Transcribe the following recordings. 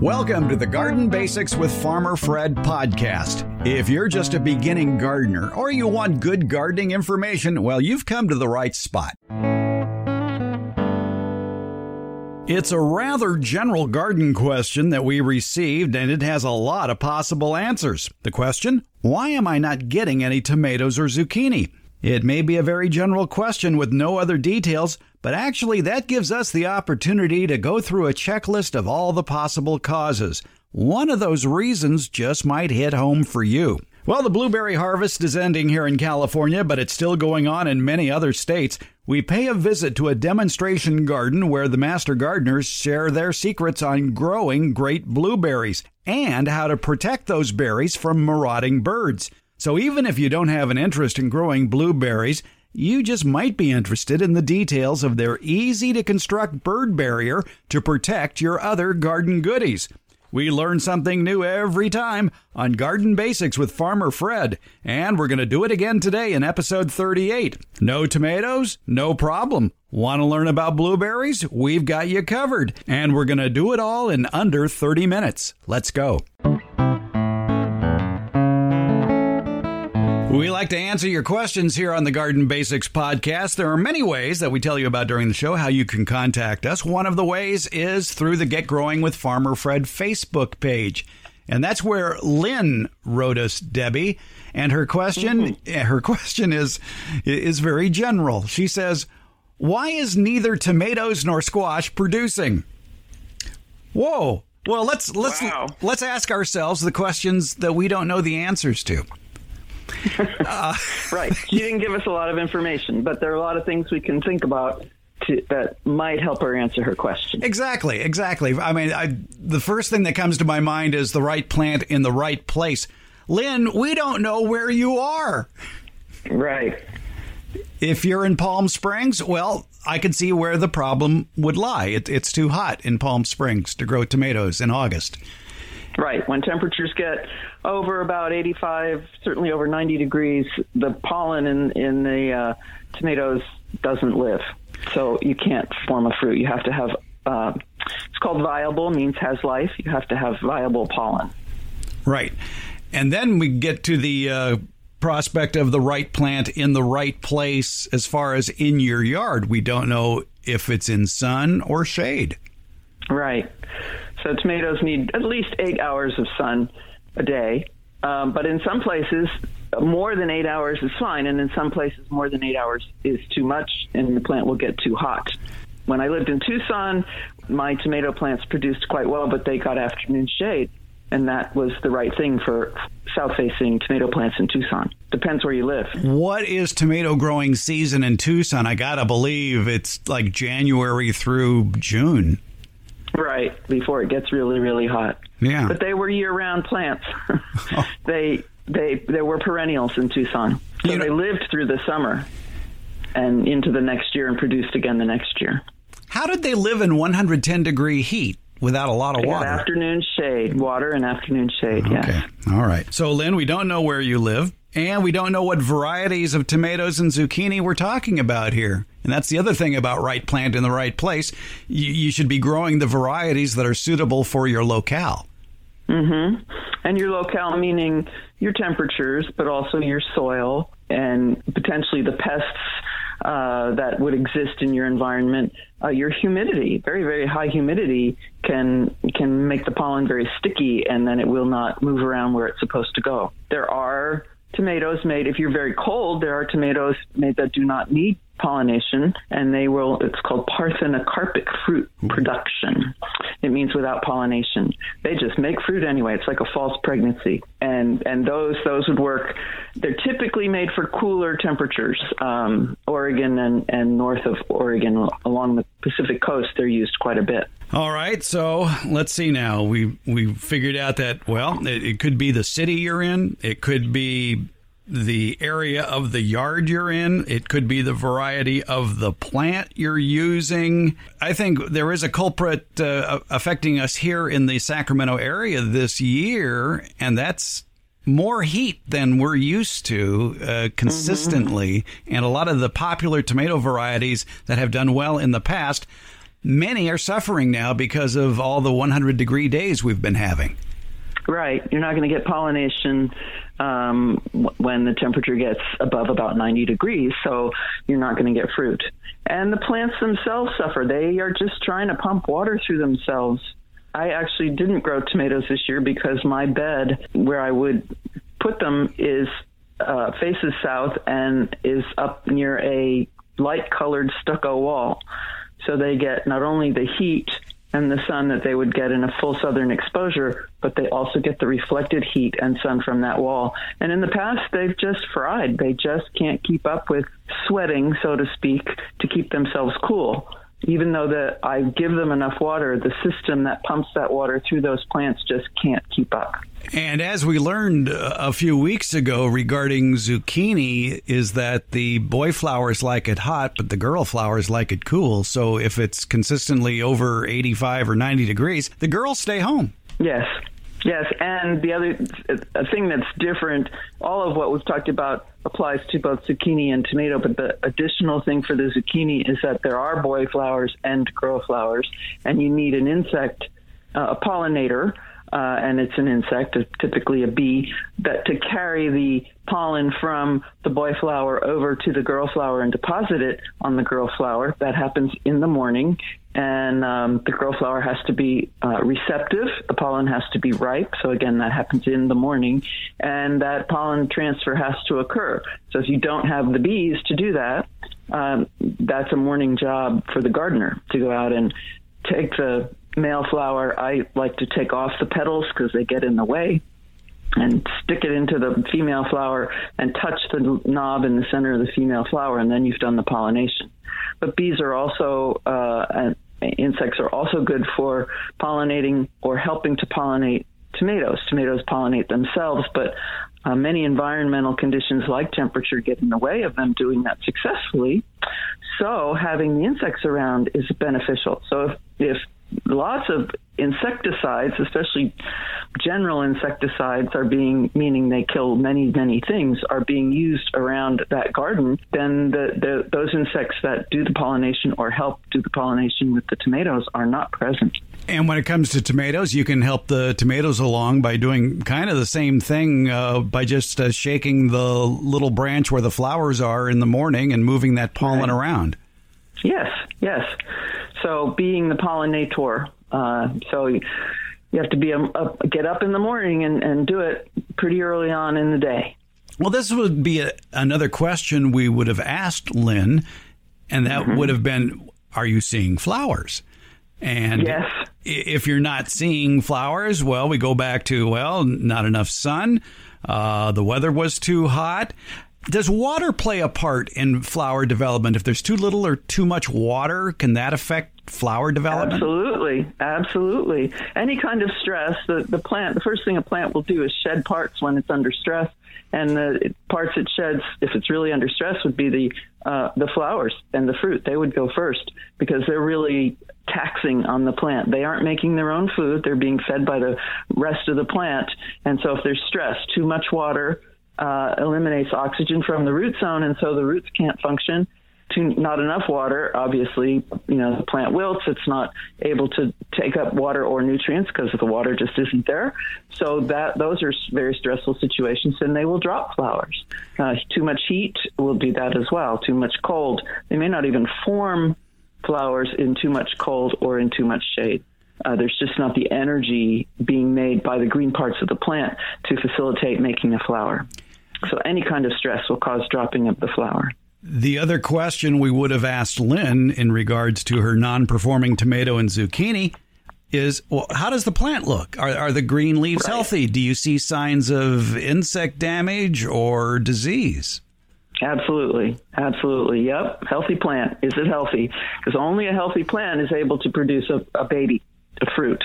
Welcome to the Garden Basics with Farmer Fred podcast. If you're just a beginning gardener or you want good gardening information, well, you've come to the right spot. It's a rather general garden question that we received, and it has a lot of possible answers. The question Why am I not getting any tomatoes or zucchini? It may be a very general question with no other details, but actually that gives us the opportunity to go through a checklist of all the possible causes. One of those reasons just might hit home for you. Well, the blueberry harvest is ending here in California, but it's still going on in many other states. We pay a visit to a demonstration garden where the master gardeners share their secrets on growing great blueberries and how to protect those berries from marauding birds. So even if you don't have an interest in growing blueberries, you just might be interested in the details of their easy to construct bird barrier to protect your other garden goodies. We learn something new every time on Garden Basics with Farmer Fred, and we're going to do it again today in episode 38. No tomatoes? No problem. Want to learn about blueberries? We've got you covered, and we're going to do it all in under 30 minutes. Let's go. We like to answer your questions here on the Garden Basics podcast. There are many ways that we tell you about during the show how you can contact us. One of the ways is through the Get Growing with Farmer Fred Facebook page. And that's where Lynn wrote us, Debbie. And her question, mm-hmm. her question is is very general. She says, "Why is neither tomatoes nor squash producing?" Whoa. Well, let's let's wow. let's ask ourselves the questions that we don't know the answers to. Uh, right. She didn't give us a lot of information, but there are a lot of things we can think about to, that might help her answer her question. Exactly, exactly. I mean, I, the first thing that comes to my mind is the right plant in the right place. Lynn, we don't know where you are. Right. If you're in Palm Springs, well, I can see where the problem would lie. It, it's too hot in Palm Springs to grow tomatoes in August. Right. When temperatures get over about 85, certainly over 90 degrees, the pollen in, in the uh, tomatoes doesn't live. So you can't form a fruit. You have to have, uh, it's called viable, means has life. You have to have viable pollen. Right. And then we get to the uh, prospect of the right plant in the right place as far as in your yard. We don't know if it's in sun or shade. Right. So tomatoes need at least eight hours of sun a day. Um, but in some places, more than eight hours is fine, and in some places, more than eight hours is too much, and the plant will get too hot. When I lived in Tucson, my tomato plants produced quite well, but they got afternoon shade, and that was the right thing for south-facing tomato plants in Tucson. Depends where you live. What is tomato growing season in Tucson? I gotta believe it's like January through June. Right, before it gets really, really hot. Yeah. But they were year-round plants. oh. They they they were perennials in Tucson. So you know, they lived through the summer and into the next year and produced again the next year. How did they live in 110 degree heat? Without a lot of water. Afternoon shade, water and afternoon shade. Yeah. Okay. Yes. All right. So, Lynn, we don't know where you live, and we don't know what varieties of tomatoes and zucchini we're talking about here. And that's the other thing about right plant in the right place. You, you should be growing the varieties that are suitable for your locale. Mm-hmm. And your locale meaning your temperatures, but also your soil and potentially the pests uh, that would exist in your environment. Uh, your humidity, very very high humidity, can can make the pollen very sticky, and then it will not move around where it's supposed to go. There are tomatoes made if you're very cold. There are tomatoes made that do not need pollination, and they will. It's called parthenocarpic fruit production. It means without pollination. They just make fruit anyway. It's like a false pregnancy, and and those those would work. They're typically made for cooler temperatures. Um, Oregon and and north of Oregon, along the Pacific coast, they're used quite a bit. All right, so let's see now. We we figured out that well, it, it could be the city you're in. It could be the area of the yard you're in. It could be the variety of the plant you're using. I think there is a culprit uh, affecting us here in the Sacramento area this year, and that's more heat than we're used to uh, consistently. Mm-hmm. And a lot of the popular tomato varieties that have done well in the past many are suffering now because of all the 100 degree days we've been having. Right. You're not going to get pollination um, when the temperature gets above about 90 degrees, so you're not going to get fruit. And the plants themselves suffer. They are just trying to pump water through themselves. I actually didn't grow tomatoes this year because my bed where I would put them is uh, faces south and is up near a light colored stucco wall. So they get not only the heat and the sun that they would get in a full southern exposure, but they also get the reflected heat and sun from that wall. And in the past, they've just fried. They just can't keep up with sweating, so to speak, to keep themselves cool even though that I give them enough water, the system that pumps that water through those plants just can't keep up. And as we learned uh, a few weeks ago regarding zucchini, is that the boy flowers like it hot, but the girl flowers like it cool. So if it's consistently over 85 or 90 degrees, the girls stay home. Yes. Yes, and the other thing that's different, all of what we've talked about applies to both zucchini and tomato, but the additional thing for the zucchini is that there are boy flowers and girl flowers, and you need an insect, uh, a pollinator, uh, and it's an insect, typically a bee, that to carry the pollen from the boy flower over to the girl flower and deposit it on the girl flower. That happens in the morning, and um, the girl flower has to be uh, receptive. The pollen has to be ripe. So again, that happens in the morning, and that pollen transfer has to occur. So if you don't have the bees to do that, um, that's a morning job for the gardener to go out and take the male flower. I like to take off the petals because they get in the way and stick it into the female flower and touch the knob in the center of the female flower, and then you've done the pollination. But bees are also uh, insects are also good for pollinating or helping to pollinate tomatoes. Tomatoes pollinate themselves, but uh, many environmental conditions like temperature get in the way of them doing that successfully. So having the insects around is beneficial. So if, if lots of insecticides, especially general insecticides, are being meaning they kill many many things, are being used around that garden, then the, the those insects that do the pollination or help do the pollination with the tomatoes are not present. And when it comes to tomatoes, you can help the tomatoes along by doing kind of the same thing uh, by just uh, shaking the little branch where the flowers are in the morning and moving that pollen right. around. Yes, yes. So being the pollinator, uh, so you, have to be a, a, get up in the morning and, and do it pretty early on in the day. Well, this would be a, another question we would have asked Lynn, and that mm-hmm. would have been, "Are you seeing flowers?" And yes. if you're not seeing flowers, well, we go back to well, not enough sun. Uh, the weather was too hot. Does water play a part in flower development? If there's too little or too much water, can that affect flower development? Absolutely, absolutely. Any kind of stress, the the plant, the first thing a plant will do is shed parts when it's under stress, and the parts it sheds, if it's really under stress, would be the uh, the flowers and the fruit. They would go first because they're really taxing on the plant. They aren't making their own food; they're being fed by the rest of the plant, and so if there's stress, too much water uh, eliminates oxygen from the root zone, and so the roots can't function. To not enough water, obviously, you know, the plant wilts. It's not able to take up water or nutrients because the water just isn't there. So that those are very stressful situations, and they will drop flowers. Uh, too much heat will do that as well. Too much cold, they may not even form flowers in too much cold or in too much shade. Uh, there's just not the energy being made by the green parts of the plant to facilitate making a flower. So any kind of stress will cause dropping of the flower. The other question we would have asked Lynn in regards to her non performing tomato and zucchini is well, how does the plant look? Are, are the green leaves right. healthy? Do you see signs of insect damage or disease? Absolutely. Absolutely. Yep. Healthy plant. Is it healthy? Because only a healthy plant is able to produce a, a baby, a fruit.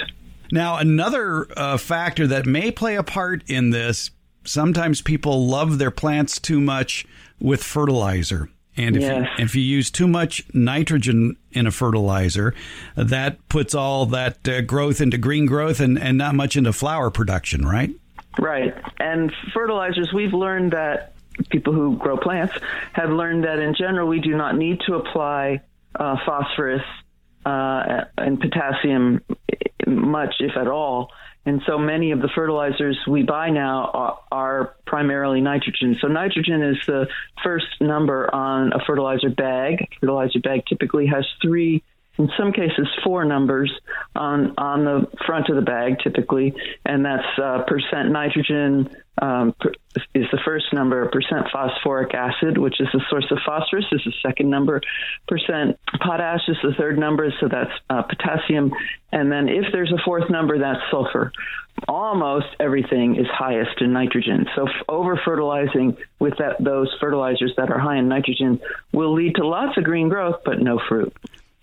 Now, another uh, factor that may play a part in this sometimes people love their plants too much with fertilizer. And if, yes. you, if you use too much nitrogen in a fertilizer, that puts all that uh, growth into green growth and, and not much into flower production, right? Right. And fertilizers, we've learned that people who grow plants have learned that in general we do not need to apply uh, phosphorus uh, and potassium much, if at all. And so many of the fertilizers we buy now are, are, primarily nitrogen. So nitrogen is the first number on a fertilizer bag. A fertilizer bag typically has three in some cases four numbers on on the front of the bag typically and that's uh, percent nitrogen um, is the first number percent phosphoric acid which is the source of phosphorus is the second number percent potash is the third number so that's uh, potassium and then if there's a fourth number that's sulfur. Almost everything is highest in nitrogen so over fertilizing with that, those fertilizers that are high in nitrogen will lead to lots of green growth but no fruit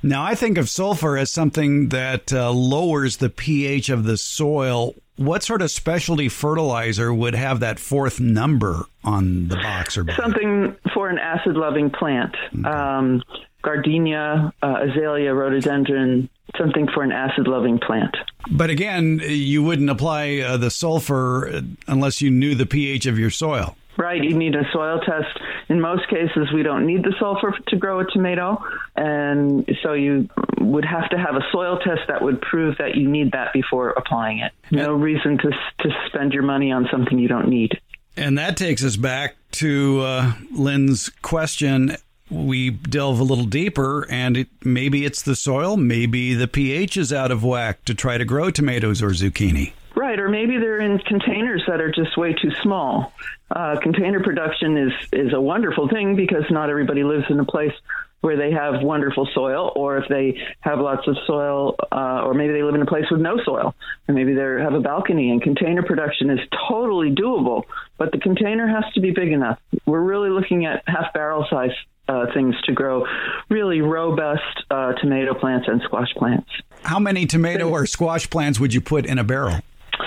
now, I think of sulfur as something that uh, lowers the pH of the soil. What sort of specialty fertilizer would have that fourth number on the box or something for an acid-loving plant? Okay. Um, gardenia, uh, azalea, rhododendron, something for an acid-loving plant. But again, you wouldn't apply uh, the sulfur unless you knew the pH of your soil. Right, you need a soil test. In most cases, we don't need the sulfur to grow a tomato, and so you would have to have a soil test that would prove that you need that before applying it. No reason to to spend your money on something you don't need. And that takes us back to uh, Lynn's question. We delve a little deeper, and it, maybe it's the soil, maybe the pH is out of whack to try to grow tomatoes or zucchini. Right, or maybe they're in containers that are just way too small. Uh, container production is is a wonderful thing because not everybody lives in a place where they have wonderful soil, or if they have lots of soil, uh, or maybe they live in a place with no soil, or maybe they have a balcony. And container production is totally doable, but the container has to be big enough. We're really looking at half barrel size uh, things to grow really robust uh, tomato plants and squash plants. How many tomato or squash plants would you put in a barrel?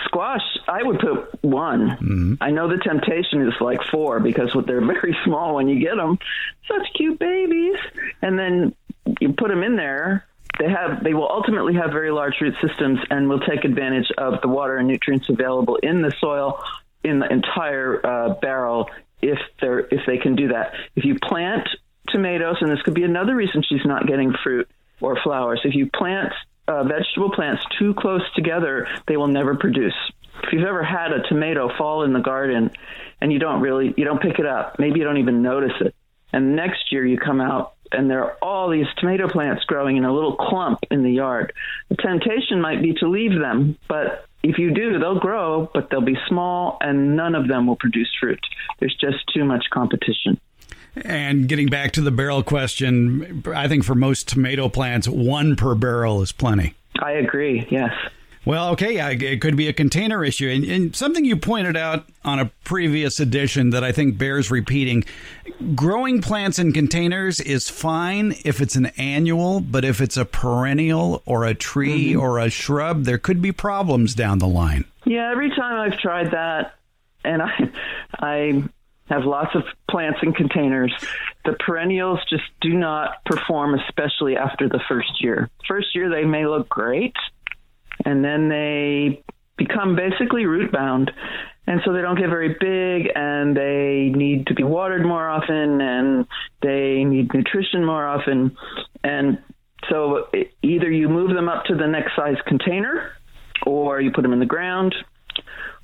Squash, I would put one. Mm-hmm. I know the temptation is like four because they're very small when you get them. Such cute babies. And then you put them in there. They have. They will ultimately have very large root systems and will take advantage of the water and nutrients available in the soil in the entire uh, barrel if they're if they can do that. If you plant tomatoes, and this could be another reason she's not getting fruit or flowers. If you plant uh, vegetable plants too close together, they will never produce. If you've ever had a tomato fall in the garden and you don't really, you don't pick it up, maybe you don't even notice it. And next year you come out and there are all these tomato plants growing in a little clump in the yard. The temptation might be to leave them, but if you do, they'll grow, but they'll be small and none of them will produce fruit. There's just too much competition. And getting back to the barrel question, I think for most tomato plants, one per barrel is plenty. I agree, yes. Well, okay, it could be a container issue. And, and, something you pointed out on a previous edition that I think bears repeating growing plants in containers is fine if it's an annual, but if it's a perennial or a tree mm-hmm. or a shrub, there could be problems down the line. Yeah, every time I've tried that, and I, I have lots of plants in containers. The perennials just do not perform, especially after the first year. First year, they may look great, and then they become basically root bound. And so they don't get very big, and they need to be watered more often, and they need nutrition more often. And so either you move them up to the next size container, or you put them in the ground,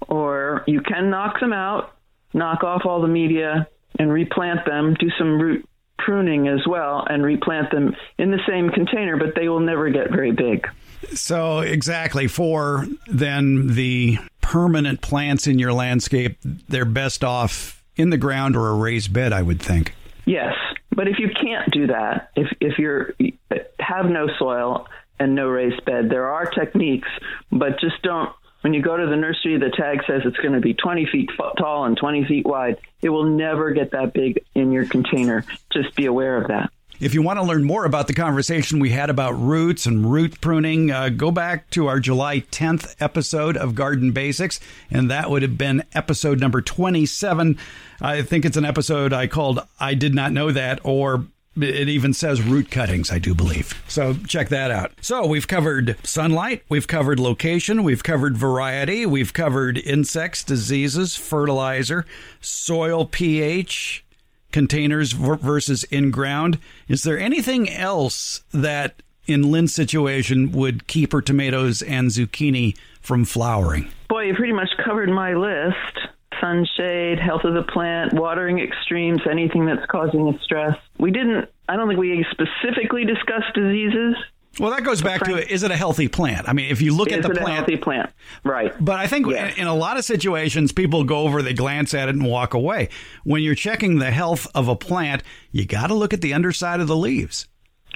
or you can knock them out knock off all the media and replant them, do some root pruning as well, and replant them in the same container, but they will never get very big. So, exactly for then the permanent plants in your landscape, they're best off in the ground or a raised bed, I would think. Yes, but if you can't do that, if if you're have no soil and no raised bed, there are techniques, but just don't when you go to the nursery, the tag says it's going to be 20 feet tall and 20 feet wide. It will never get that big in your container. Just be aware of that. If you want to learn more about the conversation we had about roots and root pruning, uh, go back to our July 10th episode of Garden Basics, and that would have been episode number 27. I think it's an episode I called I Did Not Know That, or it even says root cuttings, I do believe. So check that out. So we've covered sunlight, we've covered location, we've covered variety, we've covered insects, diseases, fertilizer, soil pH, containers versus in ground. Is there anything else that in Lynn's situation would keep her tomatoes and zucchini from flowering? Boy, you pretty much covered my list sunshade, health of the plant, watering extremes, anything that's causing a stress. We didn't, I don't think we specifically discussed diseases. Well, that goes back to is it a healthy plant? I mean, if you look is at the plant, a healthy plant, right? But I think Yes. in, in a lot of situations, people go over, they glance at it, and walk away. When you're checking the health of a plant, you got to look at the underside of the leaves.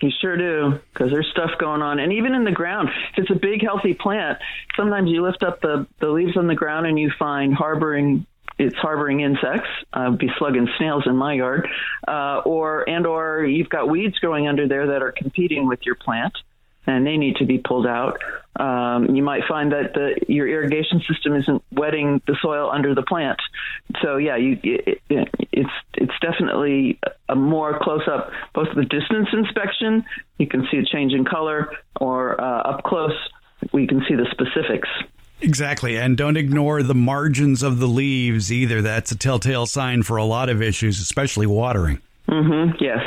You sure do, because there's stuff going on, and even in the ground, if it's a big, healthy plant, sometimes you lift up the the leaves on the ground and you find harboring it's harboring insects, uh, be slugging snails in my yard, uh, or and or you've got weeds growing under there that are competing with your plant, and they need to be pulled out. Um, you might find that the, your irrigation system isn't wetting the soil under the plant. So yeah, you, it, it, it's it's definitely a more close up, both the distance inspection, you can see a change in color, or uh, up close, we can see the specifics. Exactly. And don't ignore the margins of the leaves either. That's a telltale sign for a lot of issues, especially watering. Mm-hmm. Yes,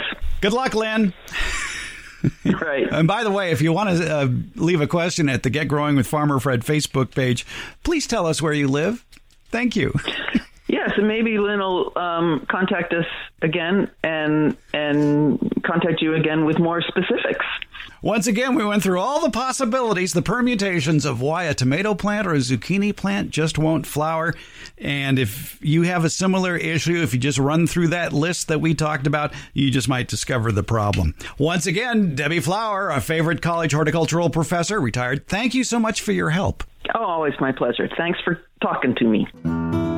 Good luck, Lynn. right. And by the way, if you want to uh, leave a question at the Get Growing with Farmer Fred Facebook page, please tell us where you live. Thank you. Yes, and maybe Lynn will um, contact us again and and contact you again with more specifics. Once again, we went through all the possibilities, the permutations of why a tomato plant or a zucchini plant just won't flower. And if you have a similar issue, if you just run through that list that we talked about, you just might discover the problem. Once again, Debbie Flower, a favorite college horticultural professor, retired. Thank you so much for your help. Oh, always my pleasure. Thanks for talking to me.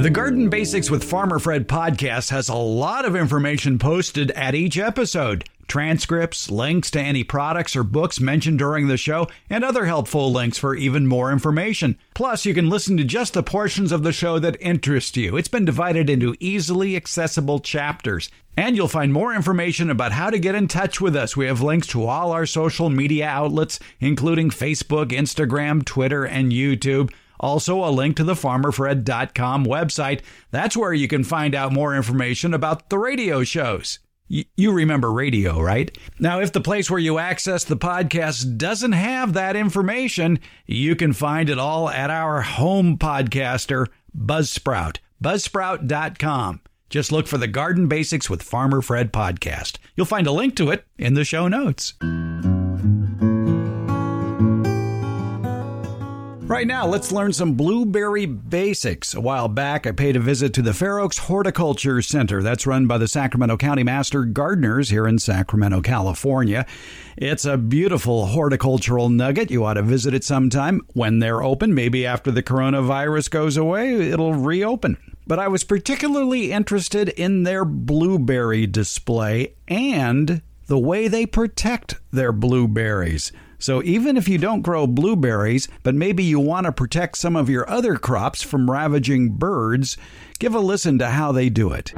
The Garden Basics with Farmer Fred podcast has a lot of information posted at each episode. Transcripts, links to any products or books mentioned during the show, and other helpful links for even more information. Plus, you can listen to just the portions of the show that interest you. It's been divided into easily accessible chapters. And you'll find more information about how to get in touch with us. We have links to all our social media outlets, including Facebook, Instagram, Twitter, and YouTube. Also, a link to the farmerfred.com website. That's where you can find out more information about the radio shows. You remember radio, right? Now, if the place where you access the podcast doesn't have that information, you can find it all at our home podcaster, Buzzsprout. Buzzsprout.com. Just look for the Garden Basics with Farmer Fred podcast. You'll find a link to it in the show notes. Right now, let's learn some blueberry basics. A while back, I paid a visit to the Fair Oaks Horticulture Center. That's run by the Sacramento County Master Gardeners here in Sacramento, California. It's a beautiful horticultural nugget. You ought to visit it sometime when they're open. Maybe after the coronavirus goes away, it'll reopen. But I was particularly interested in their blueberry display and the way they protect their blueberries. So even if you don't grow blueberries, but maybe you want to protect some of your other crops from ravaging birds, give a listen to how they do it.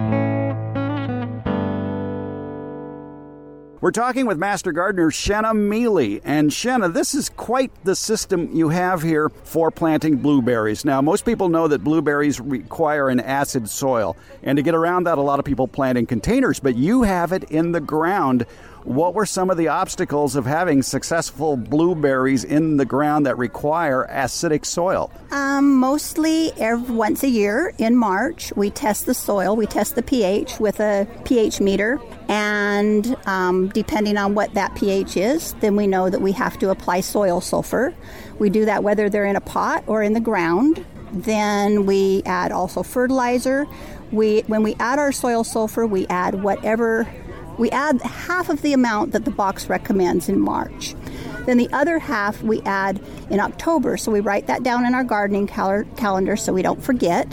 We're talking with Master Gardener Shenna Mealy. And Shenna, this is quite the system you have here for planting blueberries. Now, most people know that blueberries require an acid soil. And to get around that, a lot of people plant in containers, but you have it in the ground. What were some of the obstacles of having successful blueberries in the ground that require acidic soil? Um, mostly every, once a year in March, we test the soil. We test the pH with a pH meter, and um, depending on what that pH is, then we know that we have to apply soil sulfur. We do that whether they're in a pot or in the ground. Then we add also fertilizer. We when we add our soil sulfur, we add whatever we add half of the amount that the box recommends in March. Then the other half we add in October. So we write that down in our gardening cal- calendar so we don't forget.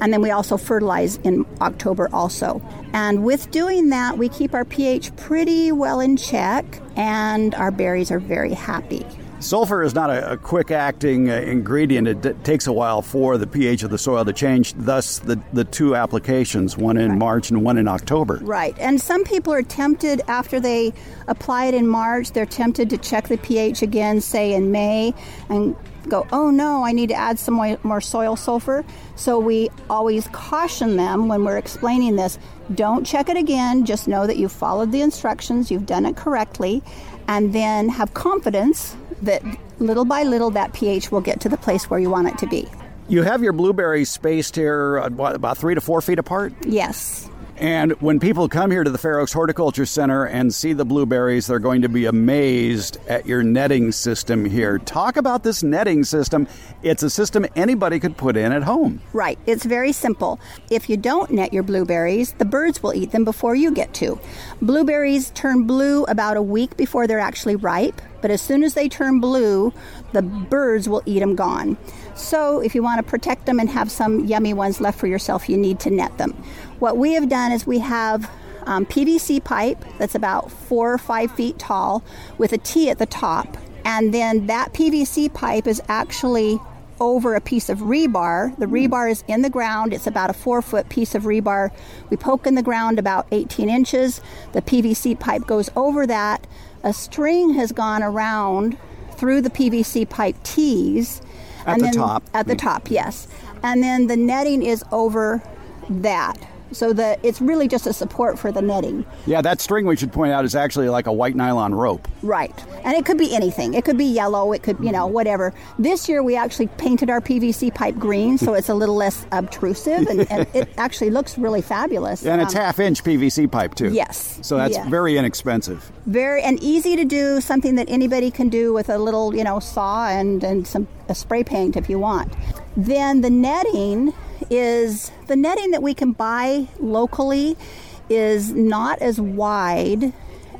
And then we also fertilize in October also. And with doing that, we keep our pH pretty well in check and our berries are very happy. Sulfur is not a, a quick acting uh, ingredient. It d- takes a while for the pH of the soil to change, thus, the, the two applications, one in March and one in October. Right. And some people are tempted after they apply it in March, they're tempted to check the pH again, say in May. And go, oh no, I need to add some more soil sulfur. So we always caution them when we're explaining this don't check it again, just know that you've followed the instructions, you've done it correctly, and then have confidence that little by little that pH will get to the place where you want it to be. You have your blueberries spaced here, uh, about three to four feet apart? Yes. And when people come here to the Fair Oaks Horticulture Center and see the blueberries, they're going to be amazed at your netting system here. Talk about this netting system. It's a system anybody could put in at home. Right. It's very simple. If you don't net your blueberries, the birds will eat them before you get to. Blueberries turn blue about a week before they're actually ripe, but as soon as they turn blue, the birds will eat them gone. So, if you want to protect them and have some yummy ones left for yourself, you need to net them. What we have done is we have um, PVC pipe that's about four or five feet tall with a T at the top. And then that PVC pipe is actually over a piece of rebar. The hmm. rebar is in the ground. It's about a four foot piece of rebar. We poke in the ground about 18 inches. The PVC pipe goes over that. A string has gone around through the PVC pipe T's. At and the then, top. At the mm. top, yes. And then the netting is over that so that it's really just a support for the netting. Yeah, that string we should point out is actually like a white nylon rope. Right. And it could be anything. It could be yellow, it could, you know, whatever. This year we actually painted our PVC pipe green so it's a little less obtrusive and, and it actually looks really fabulous. And it's um, half inch PVC pipe too. Yes. So that's yes. very inexpensive. Very and easy to do, something that anybody can do with a little, you know, saw and, and some a spray paint if you want. Then the netting is the netting that we can buy locally is not as wide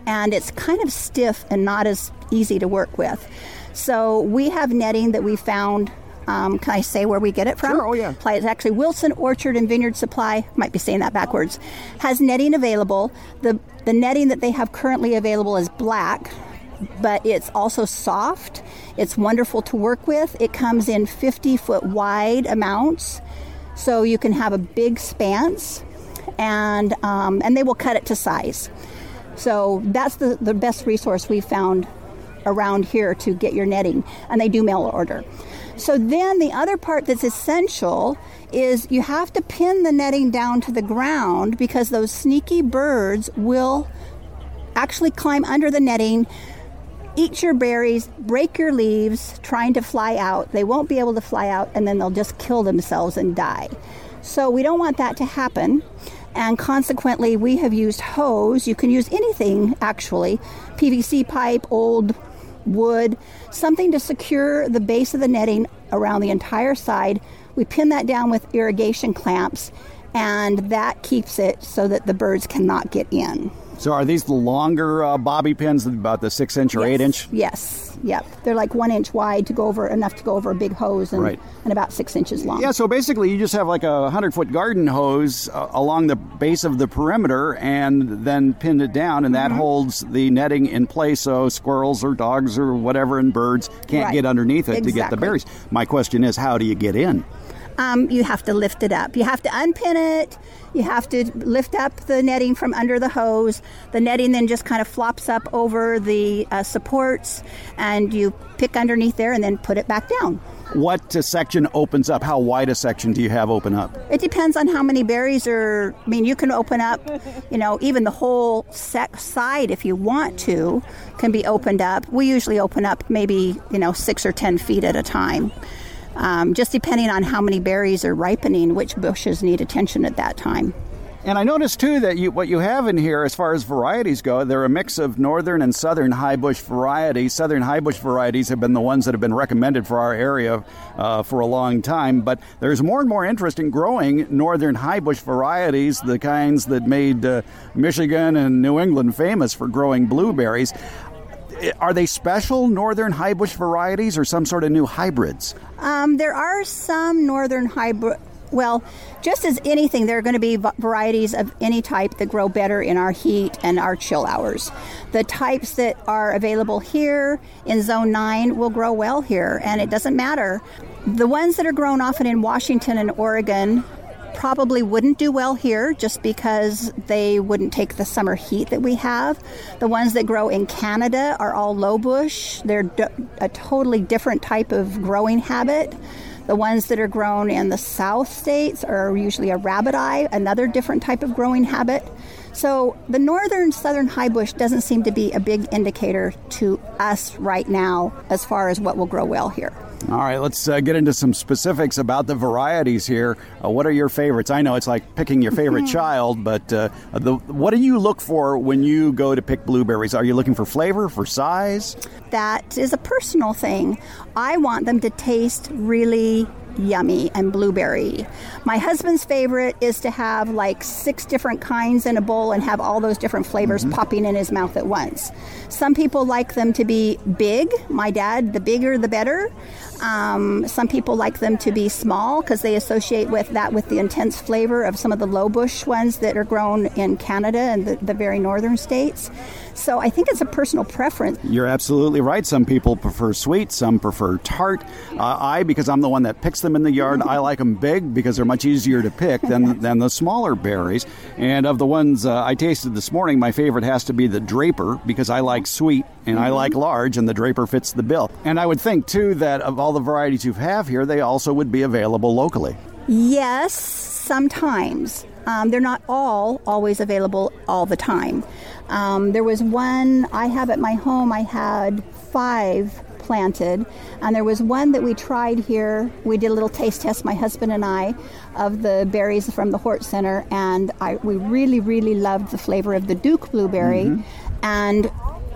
and it's kind of stiff and not as easy to work with. So we have netting that we found. Um, can I say where we get it from? Sure, oh yeah. It's actually Wilson Orchard and Vineyard Supply, might be saying that backwards, has netting available. The, the netting that they have currently available is black, but it's also soft. It's wonderful to work with. It comes in 50 foot wide amounts so you can have a big spanse, and um, and they will cut it to size. So that's the, the best resource we found around here to get your netting, and they do mail order. So then the other part that's essential is you have to pin the netting down to the ground because those sneaky birds will actually climb under the netting eat your berries, break your leaves, trying to fly out. They won't be able to fly out and then they'll just kill themselves and die. So we don't want that to happen. And consequently, we have used hose. You can use anything actually PVC pipe, old wood, something to secure the base of the netting around the entire side. We pin that down with irrigation clamps, and that keeps it so that the birds cannot get in. So are these the longer uh, bobby pins, about the six inch or yes. eight inch? Yes. Yep. They're like one inch wide to go over enough to go over a big hose and, right. and about six inches long. Yeah. So basically, you just have like a hundred foot garden hose uh, along the base of the perimeter, and then pinned it down, and that mm-hmm. holds the netting in place, so squirrels or dogs or whatever and birds can't right. get underneath it exactly. to get the berries. My question is, how do you get in? Um, you have to lift it up. You have to unpin it. You have to lift up the netting from under the hose. The netting then just kind of flops up over the uh, supports, and you pick underneath there and then put it back down. What uh, section opens up? How wide a section do you have open up? It depends on how many berries are. I mean, you can open up, you know, even the whole sec- side if you want to, can be opened up. We usually open up maybe, you know, six or ten feet at a time um, just depending on how many berries are ripening, which bushes need attention at that time. And I noticed too that you, what you have in here, as far as varieties go, they're a mix of northern and southern high bush varieties. Southern high bush varieties have been the ones that have been recommended for our area uh, for a long time, but there's more and more interest in growing northern high bush varieties, the kinds that made uh, Michigan and New England famous for growing blueberries. Are they special northern high bush varieties or some sort of new hybrids? Um, there are some northern hybrid. Well, just as anything, there are going to be varieties of any type that grow better in our heat and our chill hours. The types that are available here in Zone 9 will grow well here, and it doesn't matter. The ones that are grown often in Washington and Oregon probably wouldn't do well here just because they wouldn't take the summer heat that we have. The ones that grow in Canada are all low bush. They're a totally different type of growing habit. The ones that are grown in the south states are usually a rabbit eye, another different type of growing habit. So the northern southern high bush doesn't seem to be a big indicator to us right now as far as what will grow well here. All right, let's uh, get into some specifics about the varieties here. Uh, what are your favorites? I know it's like picking your favorite child, but uh, the, what do you look for when you go to pick blueberries? Are you looking for flavor, for size? That is a personal thing. I want them to taste really yummy and blueberry. My husband's favorite is to have like six different kinds in a bowl and have all those different flavors mm-hmm. popping in his mouth at once. Some people like them to be big. My dad, the bigger the better. Um, some people like them to be small because they associate with that with the intense flavor of some of the low bush ones that are grown in Canada and the, the very northern states. So I think it's a personal preference. You're absolutely right. Some people prefer sweet, some prefer tart. Uh, I, because I'm the one that picks them in the yard, I like them big because they're much easier to pick than, than the smaller berries. And of the ones uh, I tasted this morning, my favorite has to be the Draper because I like sweet and mm-hmm. I like large, and the Draper fits the bill. And I would think, too, that of all the varieties you have here, they also would be available locally. Yes, sometimes. Um, they're not all always available all the time. Um, there was one I have at my home, I had five planted, and there was one that we tried here. We did a little taste test, my husband and I, of the berries from the Hort Center, and I, we really, really loved the flavor of the Duke blueberry. Mm-hmm. And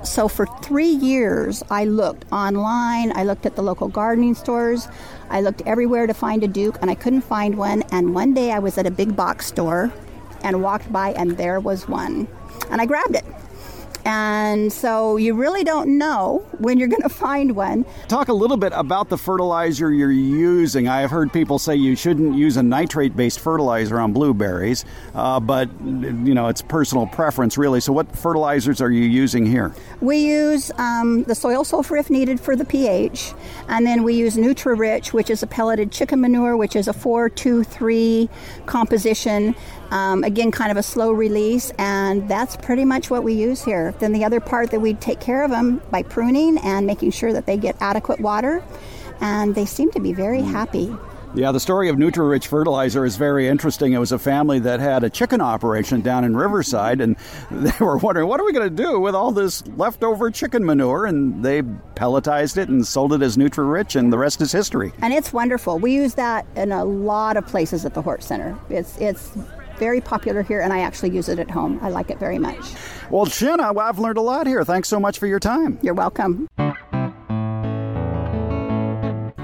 so for three years, I looked online, I looked at the local gardening stores, I looked everywhere to find a Duke, and I couldn't find one. And one day I was at a big box store and walked by, and there was one and I grabbed it. And so you really don't know when you're going to find one. Talk a little bit about the fertilizer you're using. I have heard people say you shouldn't use a nitrate based fertilizer on blueberries, uh, but you know, it's personal preference really. So, what fertilizers are you using here? We use um, the soil sulfur if needed for the pH, and then we use Nutri-Rich, which is a pelleted chicken manure, which is a 4 2 3 composition. Um, again, kind of a slow release, and that's pretty much what we use here. Then the other part that we take care of them by pruning and making sure that they get adequate water, and they seem to be very happy. Yeah, the story of Nutri-Rich fertilizer is very interesting. It was a family that had a chicken operation down in Riverside, and they were wondering, what are we going to do with all this leftover chicken manure? And they pelletized it and sold it as Nutri-Rich, and the rest is history. And it's wonderful. We use that in a lot of places at the Hort Center. It's it's very popular here, and I actually use it at home. I like it very much. Well, Shanna, I've learned a lot here. Thanks so much for your time. You're welcome.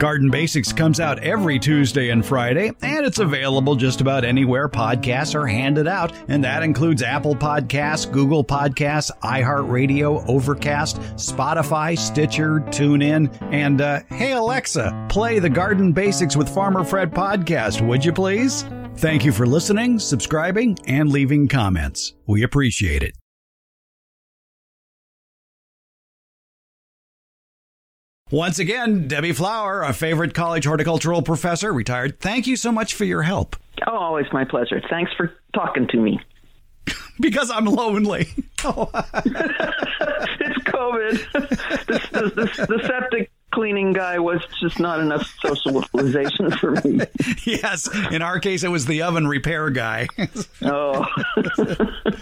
Garden Basics comes out every Tuesday and Friday, and it's available just about anywhere podcasts are handed out, and that includes Apple Podcasts, Google Podcasts, iHeartRadio, Overcast, Spotify, Stitcher, TuneIn, and uh, hey Alexa, play the Garden Basics with Farmer Fred podcast, would you please? Thank you for listening, subscribing, and leaving comments. We appreciate it. Once again, Debbie Flower, a favorite college horticultural professor, retired. Thank you so much for your help. Oh, always my pleasure. Thanks for talking to me. because I'm lonely. it's COVID. This, this, this, the septic cleaning guy was just not enough socialization for me. yes, in our case, it was the oven repair guy. oh.